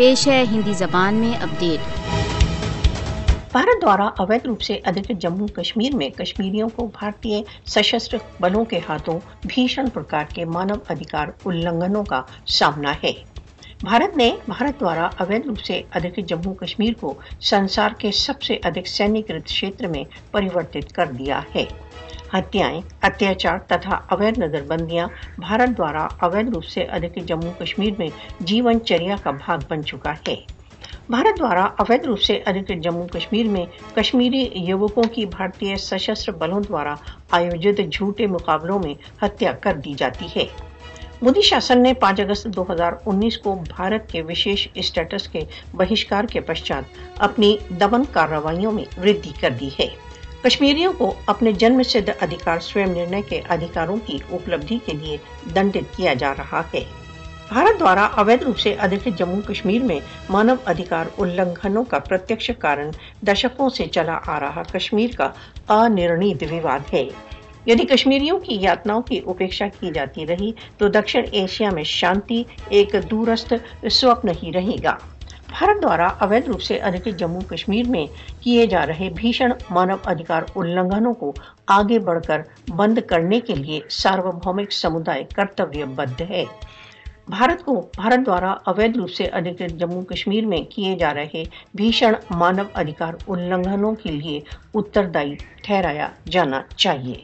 پیش ہے ہندی زبان میں اپڈیٹ۔ بھارت دوارا اویدھ روپ سے ادھکت جموں کشمیر میں کشمیریوں کو بھارتی سشستر بلوں کے ہاتھوں بھیشن پرکار کے مانو ادھیکار النگھنوں کا سامنا ہے۔ بھارت نے بھارت دوارا اویدھ روپ سے ادھکت جموں کشمیر کو سنسار کے سب سے ادھک سینیکرت چھیتر میں پریورتت کر دیا ہے۔ ہتیائیں اتیاچار تتھا اویدھ نظر بندیاں بھارت دوارا اویدھ روپ سے ادھکت جموں کشمیر میں جیون چریا کا بھاگ بن چکا ہے۔ بھارت دوارا اویدھ روپ سے ادھکت جموں کشمیر میں کشمیری یوکوں کی بھارتی سشستر بلوں دوارا آیوجت جھوٹے مقابلوں میں ہتیا کر دی جاتی ہے۔ مودی شاسن نے پانچ اگست دو ہزار انیس کو بھارت کے وشیش اسٹیٹس کے بہشکار کے پشچات اپنی دمن کارروائیوں میں ودی کر دی ہے۔ کشمیریوں کو اپنے جنم سدھ ادھیکار سوئم نرنے کے ادھیکاروں کی اپلبدھی کے لیے دنڈت کیا جا رہا ہے۔ بھارت دوارا اویدھ روپ سے ادھکت جموں کشمیر میں مانو ادھیکار النگھنوں کا پرتیکش کارن دشکوں سے چلا آ رہا کشمیر کا انرنیت وواد ہے۔ یدی کشمیریوں کی یاتناؤں کی اپیکشا کی جاتی رہی تو دکشن ایشیا میں شانتی، ایک دورست سوپن ہی رہے گا۔ بھارت دوارا اویدھ روپ سے ادھکت جموں کشمیر میں کیے جا رہے بھیشن مانو ادھیکار النگھنوں کو آگے بڑھ کر بند کرنے کے لیے ساروبھومک سمدائے کرتویہ بدھ ہے بھارت کو بھارت دوارا اویدھ روپ سے ادھکت جموں کشمیر میں کیے جا رہے بھیشن مانو ادھیکار النگھنوں کے لیے اتردائی ٹھہرایا جانا چاہیے